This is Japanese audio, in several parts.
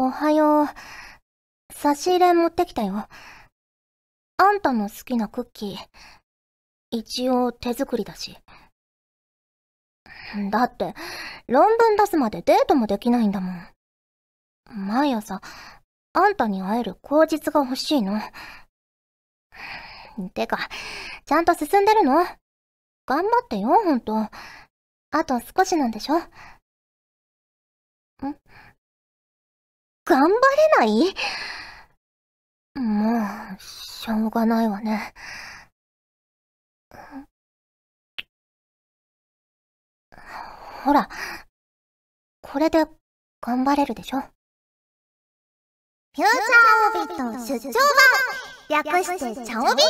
おはよう。差し入れ持ってきたよ。あんたの好きなクッキー。一応手作りだし。だって、論文出すまでデートもできないんだもん。毎朝、あんたに会える口実が欲しいの。てか、ちゃんと進んでるの？頑張ってよ、ほんと。あと少しなんでしょ？ん？頑張れない？もう、しょうがないわね。ほら、これで頑張れるでしょ？フューチャーオビット出張版略してチャオビ？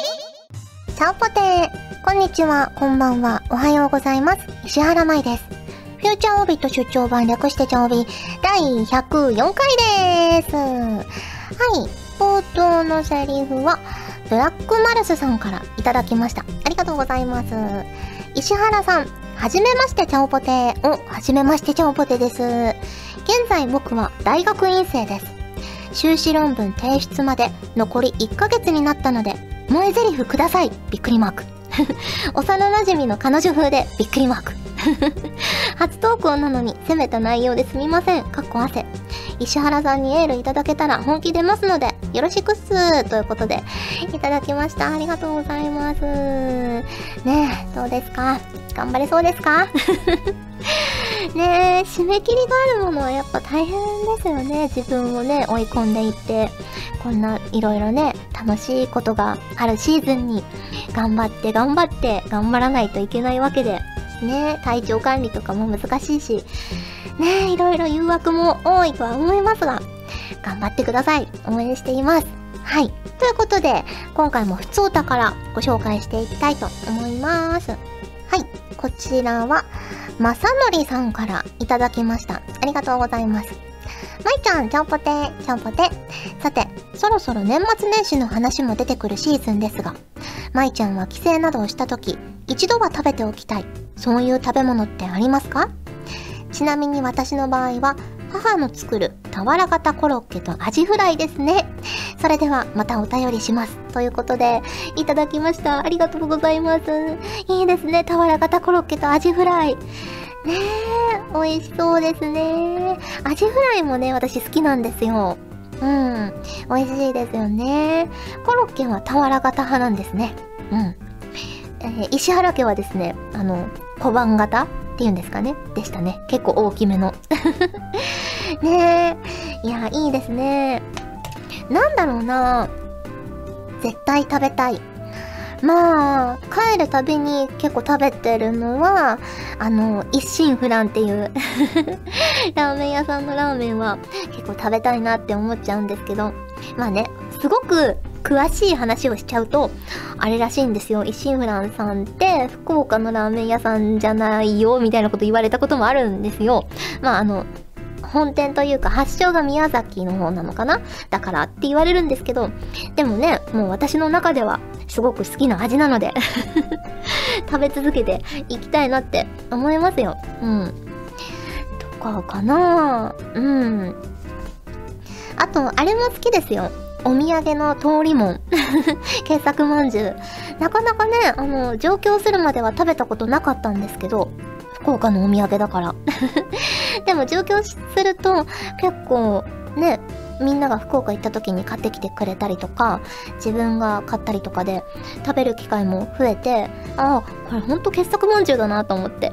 チャオポテーこんにちは、こんばんは、おはようございます。石原舞です。フューチャーオビット出張版略してチャオビ第104回です。はい、冒頭のセリフは、ブラックマルスさんからいただきました。ありがとうございます。石原さん、はじめましてちゃおぽてお、はじめましてちゃおぽてです。現在僕は大学院生です。修士論文提出まで残り1ヶ月になったので、萌え台詞くださいびっくりマーク。幼馴染の彼女風でびっくりマーク。初投稿なのに攻めた内容ですみません。かっこ汗。石原さんにエールいただけたら本気出ますので、よろしくっすということで、いただきました。ありがとうございます。ねえ、どうですか？頑張れそうですか？ねえ、締め切りがあるものはやっぱ大変ですよね。自分をね、追い込んでいって、こんないろいろね、楽しいことがあるシーズンに、頑張って頑張って頑張らないといけないわけで、ね、体調管理とかも難しいし、ね、いろいろ誘惑も多いとは思いますが、頑張ってください。応援しています。はい。ということで、今回も普通歌からご紹介していきたいと思います。はい。こちらは、まさのりさんからいただきました。ありがとうございます。まいちゃん、ちゃんぽてちゃんぽてさて、そろそろ年末年始の話も出てくるシーズンですが、まいちゃんは帰省などをした時、一度は食べておきたい、そういう食べ物ってありますか？ちなみに私の場合は、母の作る俵型コロッケとアジフライですね。それではまたお便りします。ということで、いただきました。ありがとうございます。いいですね。俵型コロッケとアジフライ。ねえ、美味しそうですね。アジフライもね、私好きなんですよ。うん。美味しいですよね。コロッケは俵型派なんですね。うん。えー、石原家はですね、あの、小判型っていうんですかねでしたね。結構大きめの。ねえ。いや、いいですね。なんだろうな絶対食べたい。まあ、帰るたびに結構食べてるのは、あの、一心不乱っていう ラーメン屋さんのラーメンは結構食べたいなって思っちゃうんですけど、まあね、すごく詳しい話をしちゃうと、あれらしいんですよ。一心不乱さんって福岡のラーメン屋さんじゃないよ、みたいなこと言われたこともあるんですよ。まああの、本店というか発祥が宮崎の方なのかな？だからって言われるんですけど、でもね、もう私の中ではすごく好きな味なので 食べ続けていきたいなって思いますよ。うん。とかかな？うん。あと、あれも好きですよ。お土産の通りもん。傑作まんじゅう。なかなかね、あの、上京するまでは食べたことなかったんですけど、福岡のお土産だから。でも上京すると結構ね、みんなが福岡行った時に買ってきてくれたりとか、自分が買ったりとかで食べる機会も増えて、ああ、これほんと傑作まんじゅうだなと思って。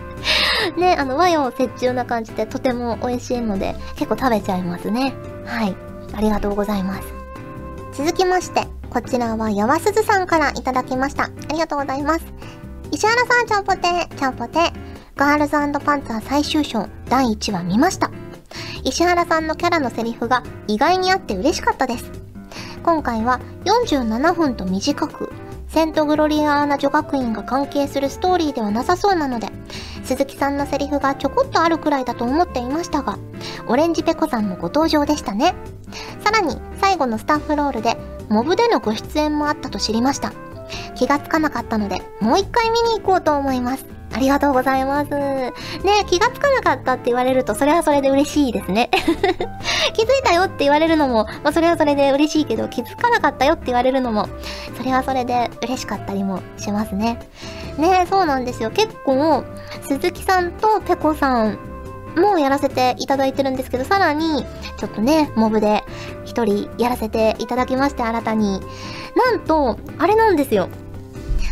ね、あの和洋折衷な感じでとても美味しいので結構食べちゃいますね。はい。ありがとうございます。続きまして、こちらはやわすずさんからいただきました。ありがとうございます。石原さん、ちゃんぽて、ちゃんぽて。ガールズパンツァー最終章第1話見ました。石原さんのキャラのセリフが意外にあって嬉しかったです。今回は47分と短く、セントグロリアーナ女学院が関係するストーリーではなさそうなので、鈴木さんのセリフがちょこっとあるくらいだと思っていましたが、オレンジペコさんもご登場でしたね。さらに、最後のスタッフロールで、モブでのご出演もあったと知りました。気がつかなかったので、もう一回見に行こうと思います。ありがとうございます。ね気がつかなかったって言われると、それはそれで嬉しいですね。気づいたよって言われるのも、まあ、それはそれで嬉しいけど、気づかなかったよって言われるのも、それはそれで嬉しかったりもしますね。ねそうなんですよ。結構、鈴木さんとペコさんもやらせていただいてるんですけど、さらに、ちょっとね、モブで一人やらせていただきまして、新たに。なんと、あれなんですよ。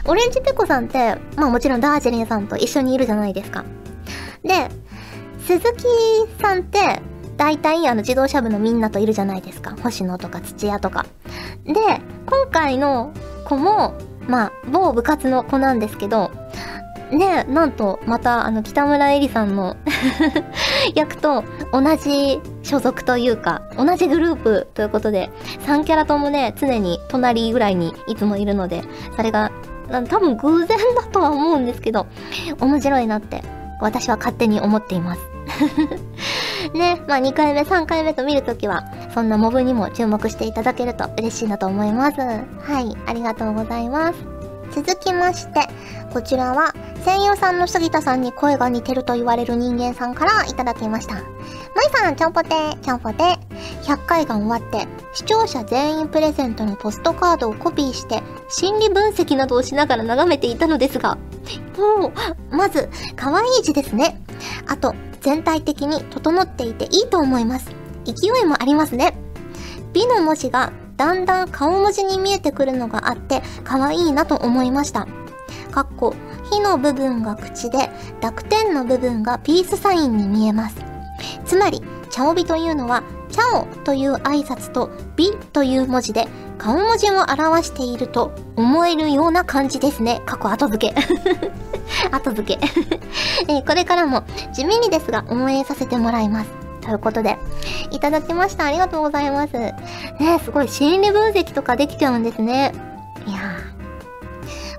オレンジペコさんって、まあもちろんダージリンさんと一緒にいるじゃないですか。で、鈴木さんって、大体あの自動車部のみんなといるじゃないですか。星野とか土屋とか。で、今回の子も、まあ、某部活の子なんですけど、ねなんと、また、あの、北村えりさんの 役と同じ所属というか、同じグループということで、3キャラともね、常に隣ぐらいにいつもいるので、それが多分偶然だとは思うんですけど、面白いなって、私は勝手に思っています。ね、まあ2回目、3回目と見るときは、そんなモブにも注目していただけると嬉しいなと思います。はい、ありがとうございます。続きまして、こちらは、声優さんの杉田さんに声が似てると言われる人間さんからいただきました。まいさん、ちゃんぽてー、ちゃんぽて。100回が終わって、視聴者全員プレゼントのポストカードをコピーして、心理分析などをしながら眺めていたのですが、もう、まず、可愛い字ですね。あと、全体的に整っていていいと思います。勢いもありますね。美の文字がだんだん顔文字に見えてくるのがあって可愛いなと思いました。かっこ、火の部分が口で濁点の部分がピースサインに見えます。つまり、茶帯というのは、チャオという挨拶と美という文字で顔文字を表していると思えるような感じですね。過去後付け。後付け えー、これからも地味にですが応援させてもらいます。ということで、いただきました。ありがとうございます。ねすごい心理分析とかできちゃうんですね。いやー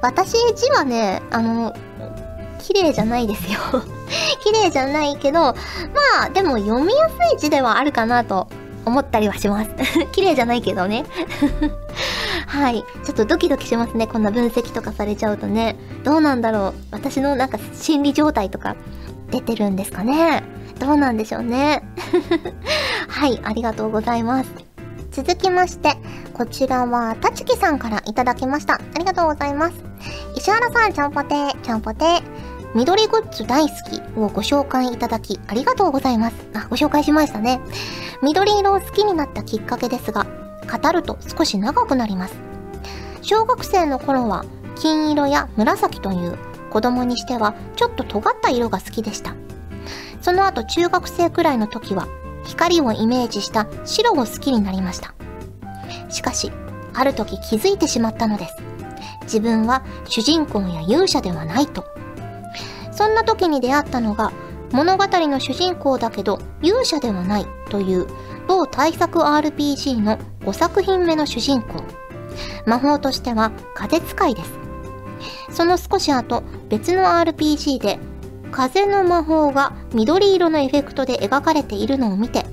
私字はね、あの、綺麗じゃないですよ 綺麗じゃないけど、まあ、でも読みやすい字ではあるかなと思ったりはします 綺麗じゃないけどね はい。ちょっとドキドキしますね。こんな分析とかされちゃうとね。どうなんだろう。私のなんか心理状態とか出てるんですかね。どうなんでしょうね。はい。ありがとうございます。続きまして、こちらは、たちきさんからいただきました。ありがとうございます。石原さん、ちゃんぽてー、ちゃんぽてー。緑グッズ大好きをご紹介いただき、ありがとうございます。あ、ご紹介しましたね。緑色を好きになったきっかけですが、語ると少し長くなります。小学生の頃は、金色や紫という子供にしてはちょっと尖った色が好きでした。その後中学生くらいの時は、光をイメージした白を好きになりました。しかし、ある時気づいてしまったのです。自分は主人公や勇者ではないと。そんな時に出会ったのが、物語の主人公だけど勇者ではないという某大作 RPG の5作品目の主人公。魔法としては風使いです。その少し後、別の RPG で風の魔法が緑色のエフェクトで描かれているのを見て、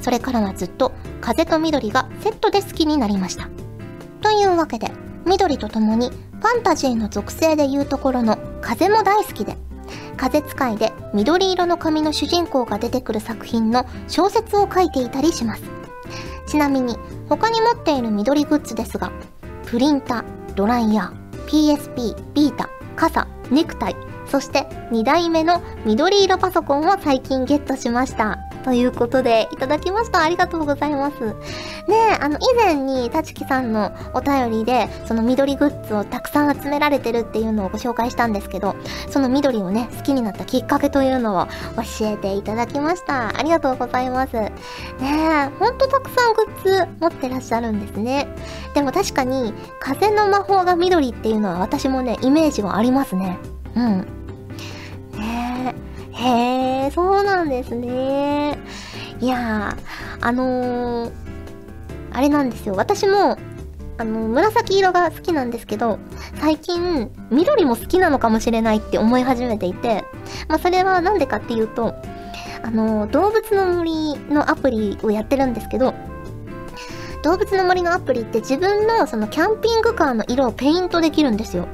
それからはずっと風と緑がセットで好きになりました。というわけで、緑と共にファンタジーの属性でいうところの風も大好きで、風使いで緑色の髪の主人公が出てくる作品の小説を書いていたりします。ちなみに、他に持っている緑グッズですが、プリンタ、ドライヤー、PSP、ビータ、傘、ネクタイ、そして2代目の緑色パソコンを最近ゲットしました。ということで、いただきました。ありがとうございます。ねえ、あの、以前に、たちきさんのお便りで、その緑グッズをたくさん集められてるっていうのをご紹介したんですけど、その緑をね、好きになったきっかけというのを教えていただきました。ありがとうございます。ねえ、ほんとたくさんグッズ持ってらっしゃるんですね。でも確かに、風の魔法が緑っていうのは私もね、イメージはありますね。うん。へえ、そうなんですね。いやー、あのー、あれなんですよ。私も、あの、紫色が好きなんですけど、最近、緑も好きなのかもしれないって思い始めていて、まあ、それはなんでかっていうと、あの、動物の森のアプリをやってるんですけど、動物の森のアプリって自分のそのキャンピングカーの色をペイントできるんですよ。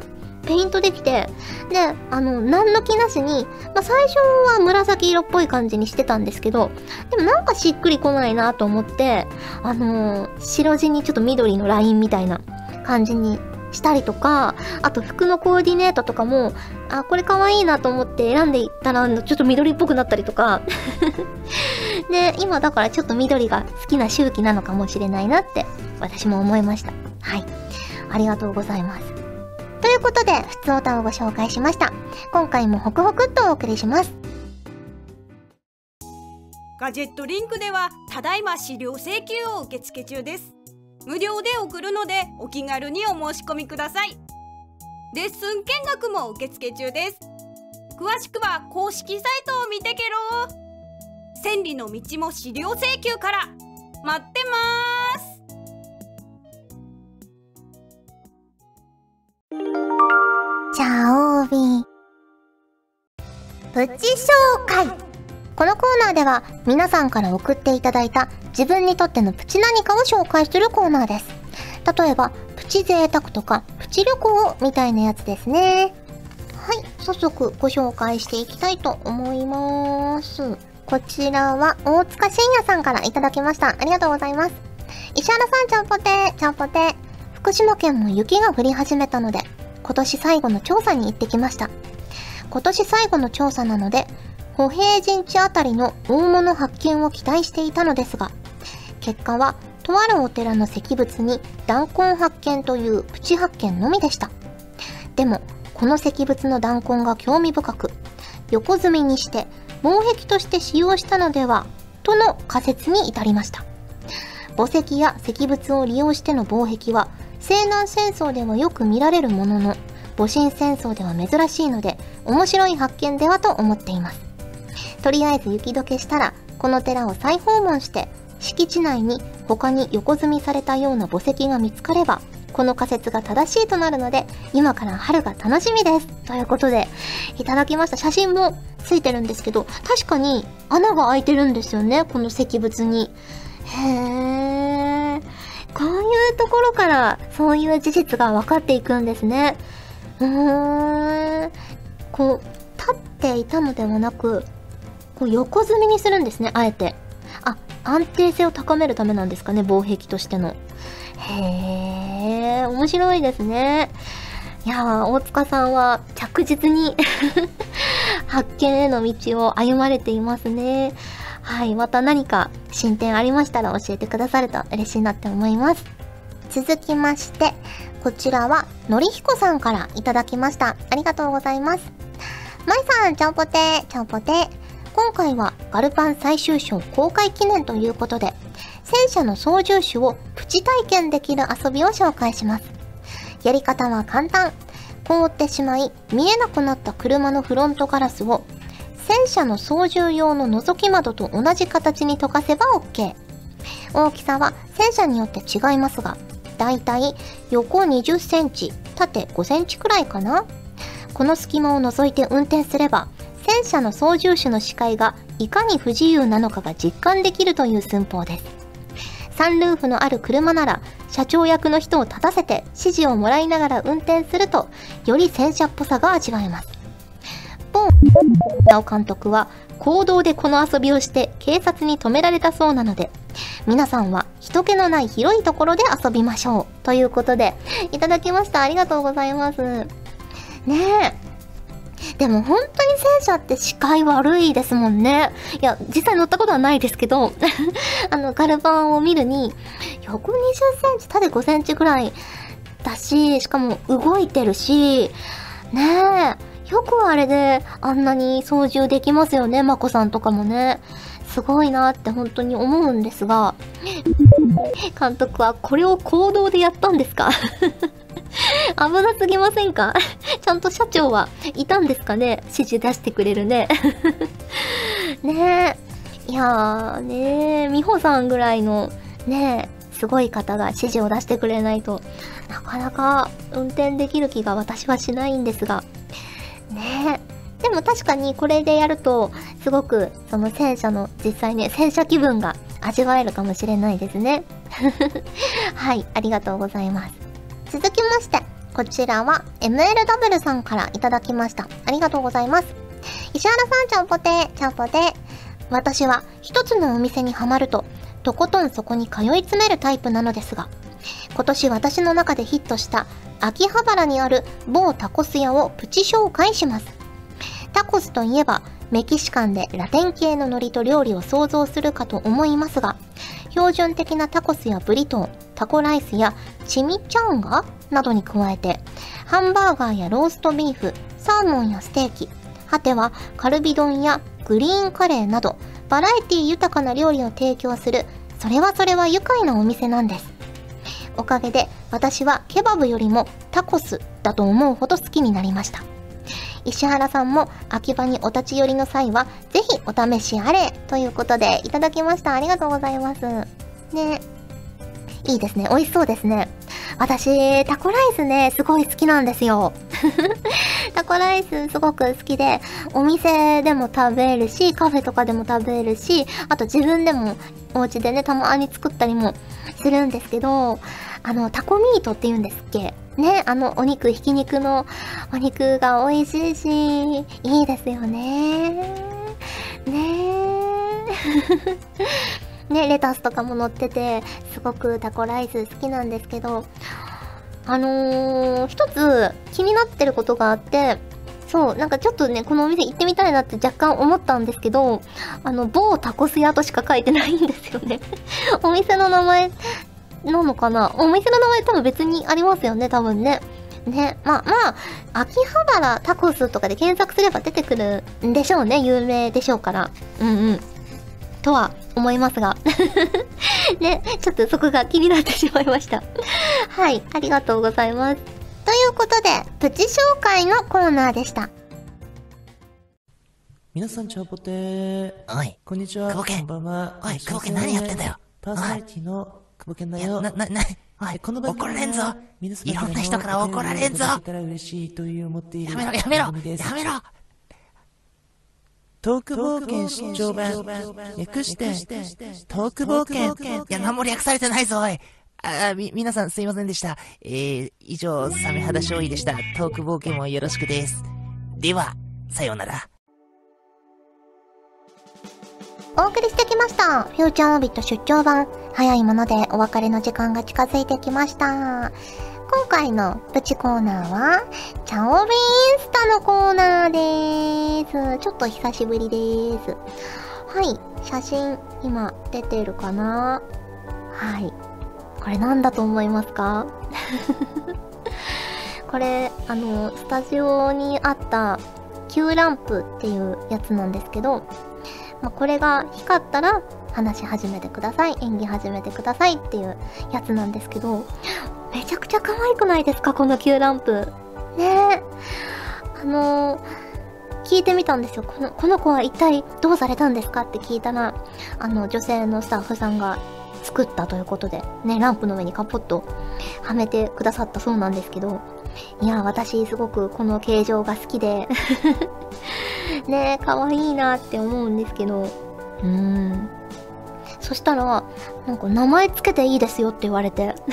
ペイントできて、で、あの、何の気なしに、まあ、最初は紫色っぽい感じにしてたんですけど、でもなんかしっくりこないなと思って、あのー、白地にちょっと緑のラインみたいな感じにしたりとか、あと服のコーディネートとかも、あ、これ可愛いなと思って選んでいったら、ちょっと緑っぽくなったりとか。で、今だからちょっと緑が好きな周期なのかもしれないなって、私も思いました。はい。ありがとうございます。ということで、普通歌をご紹介しました。今回もホクホクっとお送りします。ガジェットリンクでは、ただいま資料請求を受付中です。無料で送るのでお気軽にお申し込みくださいレッスン見学も受付中です詳しくは公式サイトを見てけろ千里の道も資料請求から待ってますチャオビプチ紹介このコーナーでは皆さんから送っていただいた自分にとってのプチ何かを紹介するコーナーです。例えば、プチ贅沢とか、プチ旅行みたいなやつですね。はい、早速ご紹介していきたいと思います。こちらは、大塚信也さんからいただきました。ありがとうございます。石原さん、ちゃんぽて、ちゃんぽて。福島県も雪が降り始めたので、今年最後の調査に行ってきました。今年最後の調査なので、歩兵陣地あたりの大物発見を期待していたのですが、結果は、とあるお寺の石仏に弾痕発見というプチ発見のみでした。でも、この石仏の弾痕が興味深く、横積みにして防壁として使用したのでは、との仮説に至りました。墓石や石仏を利用しての防壁は、西南戦争ではよく見られるものの、戊辰戦争では珍しいので、面白い発見ではと思っています。とりあえず雪解けしたら、この寺を再訪問して、敷地内に他に横積みされたような墓石が見つかれば、この仮説が正しいとなるので、今から春が楽しみです。ということで、いただきました。写真もついてるんですけど、確かに穴が開いてるんですよね、この石仏に。へー。こういうところからそういう事実が分かっていくんですね。うーん。こう、立っていたのではなく、こう横積みにするんですね、あえて。あ、安定性を高めるためなんですかね、防壁としての。へー、面白いですね。いやー、大塚さんは着実に 発見への道を歩まれていますね。はい、また何か進展ありましたら教えてくださると嬉しいなって思います。続きまして、こちらは、のりひこさんからいただきました。ありがとうございます。まいさん、ちゃんぽてー、ちゃんぽてー。今回はガルパン最終章公開記念ということで、戦車の操縦手をプチ体験できる遊びを紹介します。やり方は簡単。凍ってしまい、見えなくなった車のフロントガラスを、戦車の操縦用の覗き窓と同じ形に溶かせば OK。大きさは戦車によって違いますが、だいたい横20センチ、縦5センチくらいかなこの隙間を覗いて運転すれば、戦車の操縦手の視界がいかに不自由なのかが実感できるという寸法です。サンルーフのある車なら、社長役の人を立たせて指示をもらいながら運転すると、より戦車っぽさが味わえます。ボン、直監督は、行動でこの遊びをして警察に止められたそうなので、皆さんは人気のない広いところで遊びましょう。ということで、いただきました。ありがとうございます。ねえ。でも本当に戦車って視界悪いですもんね。いや、実際乗ったことはないですけど、あの、ガルバンを見るに、横20センチ、縦5センチぐらいだし、しかも動いてるし、ねえ、よくあれであんなに操縦できますよね、まこさんとかもね。すごいなって本当に思うんですが、監督はこれを行動でやったんですか？危なすぎませんか？ちゃんと社長はいたんですかね？指示出してくれるね。ねえ。いやーねえ、美穂さんぐらいのねえ、すごい方が指示を出してくれないとなかなか運転できる気が私はしないんですが。でも確かにこれでやると、すごくその戦車の実際ね、戦車気分が味わえるかもしれないですね。はい、ありがとうございます。続きまして、こちらは MLW さんからいただきました。ありがとうございます。石原さん、ちゃんぽてー、ちゃんぽてー。私は一つのお店にはまると、とことんそこに通い詰めるタイプなのですが、今年私の中でヒットした秋葉原にある某タコス屋をプチ紹介します。タコスといえば、メキシカンでラテン系の海苔と料理を想像するかと思いますが、標準的なタコスやブリトー、タコライスやチミチャンガなどに加えて、ハンバーガーやローストビーフ、サーモンやステーキ、果てはカルビ丼やグリーンカレーなど、バラエティ豊かな料理を提供する、それはそれは愉快なお店なんです。おかげで私はケバブよりもタコスだと思うほど好きになりました。石原さんも秋葉にお立ち寄りの際は、ぜひお試しあれということでいただきました。ありがとうございます。ね。いいですね。美味しそうですね。私、タコライスね、すごい好きなんですよ。タコライスすごく好きで、お店でも食べるし、カフェとかでも食べるし、あと自分でもお家でね、たまに作ったりもするんですけど、あの、タコミートって言うんですっけ？ね、あの、お肉、ひき肉のお肉が美味しいし、いいですよね。ね ね、レタスとかも乗ってて、すごくタコライス好きなんですけど、あのー、一つ気になってることがあって、そう、なんかちょっとね、このお店行ってみたいなって若干思ったんですけど、あの、某タコス屋としか書いてないんですよね お店の名前なのかな？お店の名前多分別にありますよね、多分ね。ね。まあまあ、秋葉原タコスとかで検索すれば出てくるんでしょうね。有名でしょうから。うんうん。とは思いますが。ね、ちょっとそこが気になってしまいました。はい、ありがとうございます。ということで、プチ紹介のコーナーでした。皆さん、チャオポテー。おい。こんにちは。久保健。こんばんは。おい、久保健何やってんだよ。パーソナリティの久保健だよ。な、な、な、おい、この怒られんぞ。いろんな人から怒られんぞ。やめろ、やめろ、やめろ。トーク冒険出張版、略して、トーク冒険。いや、何も略されてないぞ、おい。あ、み、皆さんすいませんでした。えー、以上、サメ肌勝利でした。トーク冒険もよろしくです。では、さようなら。お送りしてきました。フューチャーオービット出張版。早いものでお別れの時間が近づいてきました。今回のプチコーナーは、チャオビインスタのコーナーです。ちょっと久しぶりです。はい、写真今出てるかな？はい。これなんだと思いますか？これ、あの、スタジオにあった Q ランプっていうやつなんですけど、まあ、これが光ったら話し始めてください。演技始めてくださいっていうやつなんですけど、めちゃくちゃ可愛くないですか？この Q ランプ。ねえ。あのー、聞いてみたんですよ。この、この子は一体どうされたんですか？って聞いたら、あの、女性のスタッフさんが作ったということで、ね、ランプの上にカポッとはめてくださったそうなんですけど、いや、私すごくこの形状が好きで ね、可愛いいなって思うんですけど、うーん。そしたら、なんか名前つけていいですよって言われて。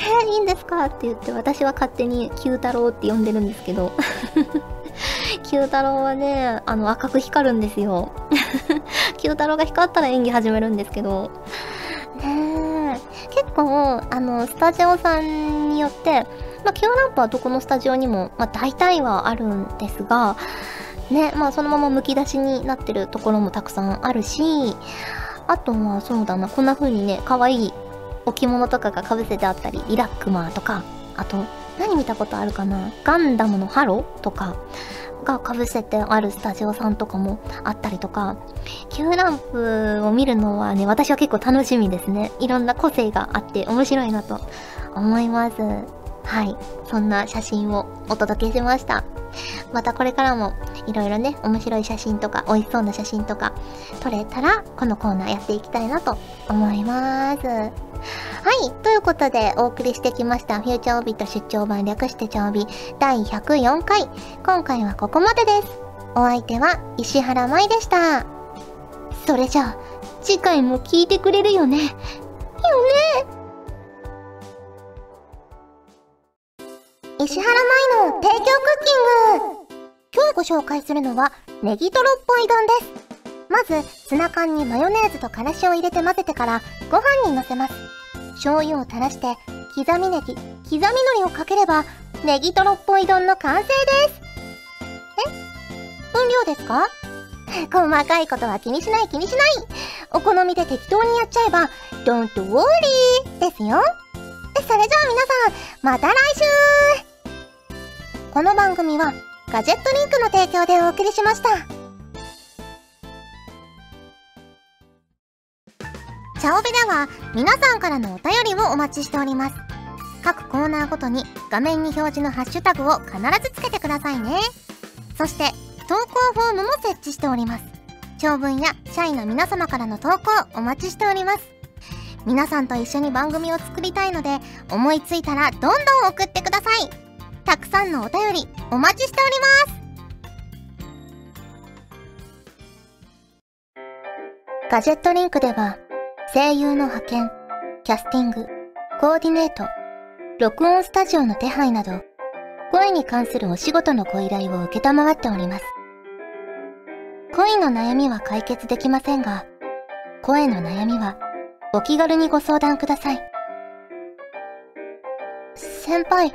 えー、いいんですかって言って私は勝手に九太郎って呼んでるんですけど。九太郎はね、あの赤く光るんですよ。九太郎が光ったら演技始めるんですけど、ねえ。結構、あの、スタジオさんによって、まあ、キューランプはどこのスタジオにも、まあ、大体はあるんですが、ね、まあ、そのまま剥き出しになってるところもたくさんあるし、あとは、そうだな、こんな風にね、可愛い置物とかが被せてあったり、リラックマーとか、あと、何見たことあるかなガンダムのハロとかが被せてあるスタジオさんとかもあったりとか、Q ランプを見るのはね、私は結構楽しみですね。いろんな個性があって面白いなと思います。はい。そんな写真をお届けしました。またこれからもいろいろね、面白い写真とか美味しそうな写真とか撮れたら、このコーナーやっていきたいなと思います。はい。ということで、お送りしてきました、フューチャーオビット出張版略してチャオビ第104回。今回はここまでです。お相手は石原舞でした。それじゃあ、次回も聞いてくれるよね。よね石原舞の提供クッキング。今日ご紹介するのはネギトロっぽい丼です。まずツナ缶にマヨネーズとからしを入れて混ぜてからご飯にのせます。醤油を垂らして刻みネギ刻み海苔をかければネギトロっぽい丼の完成です。え？分量ですか？細かいことは気にしない気にしない。お好みで適当にやっちゃえば Don't worry ですよ。それじゃあ皆さんまた来週。この番組はガジェットリンクの提供でお送りしました。チャオベでは皆さんからのお便りをお待ちしております。各コーナーごとに画面に表示のハッシュタグを必ずつけてくださいね。そして投稿フォームも設置しております。長文や社員の皆様からの投稿お待ちしております。皆さんと一緒に番組を作りたいので思いついたらどんどん送ってください。たくさんのお便りお待ちしておりますガジェットリンクでは声優の派遣、キャスティング、コーディネート、録音スタジオの手配など、声に関するお仕事のご依頼を受けたまっております。恋の悩みは解決できませんが、声の悩みはお気軽にご相談ください。先輩、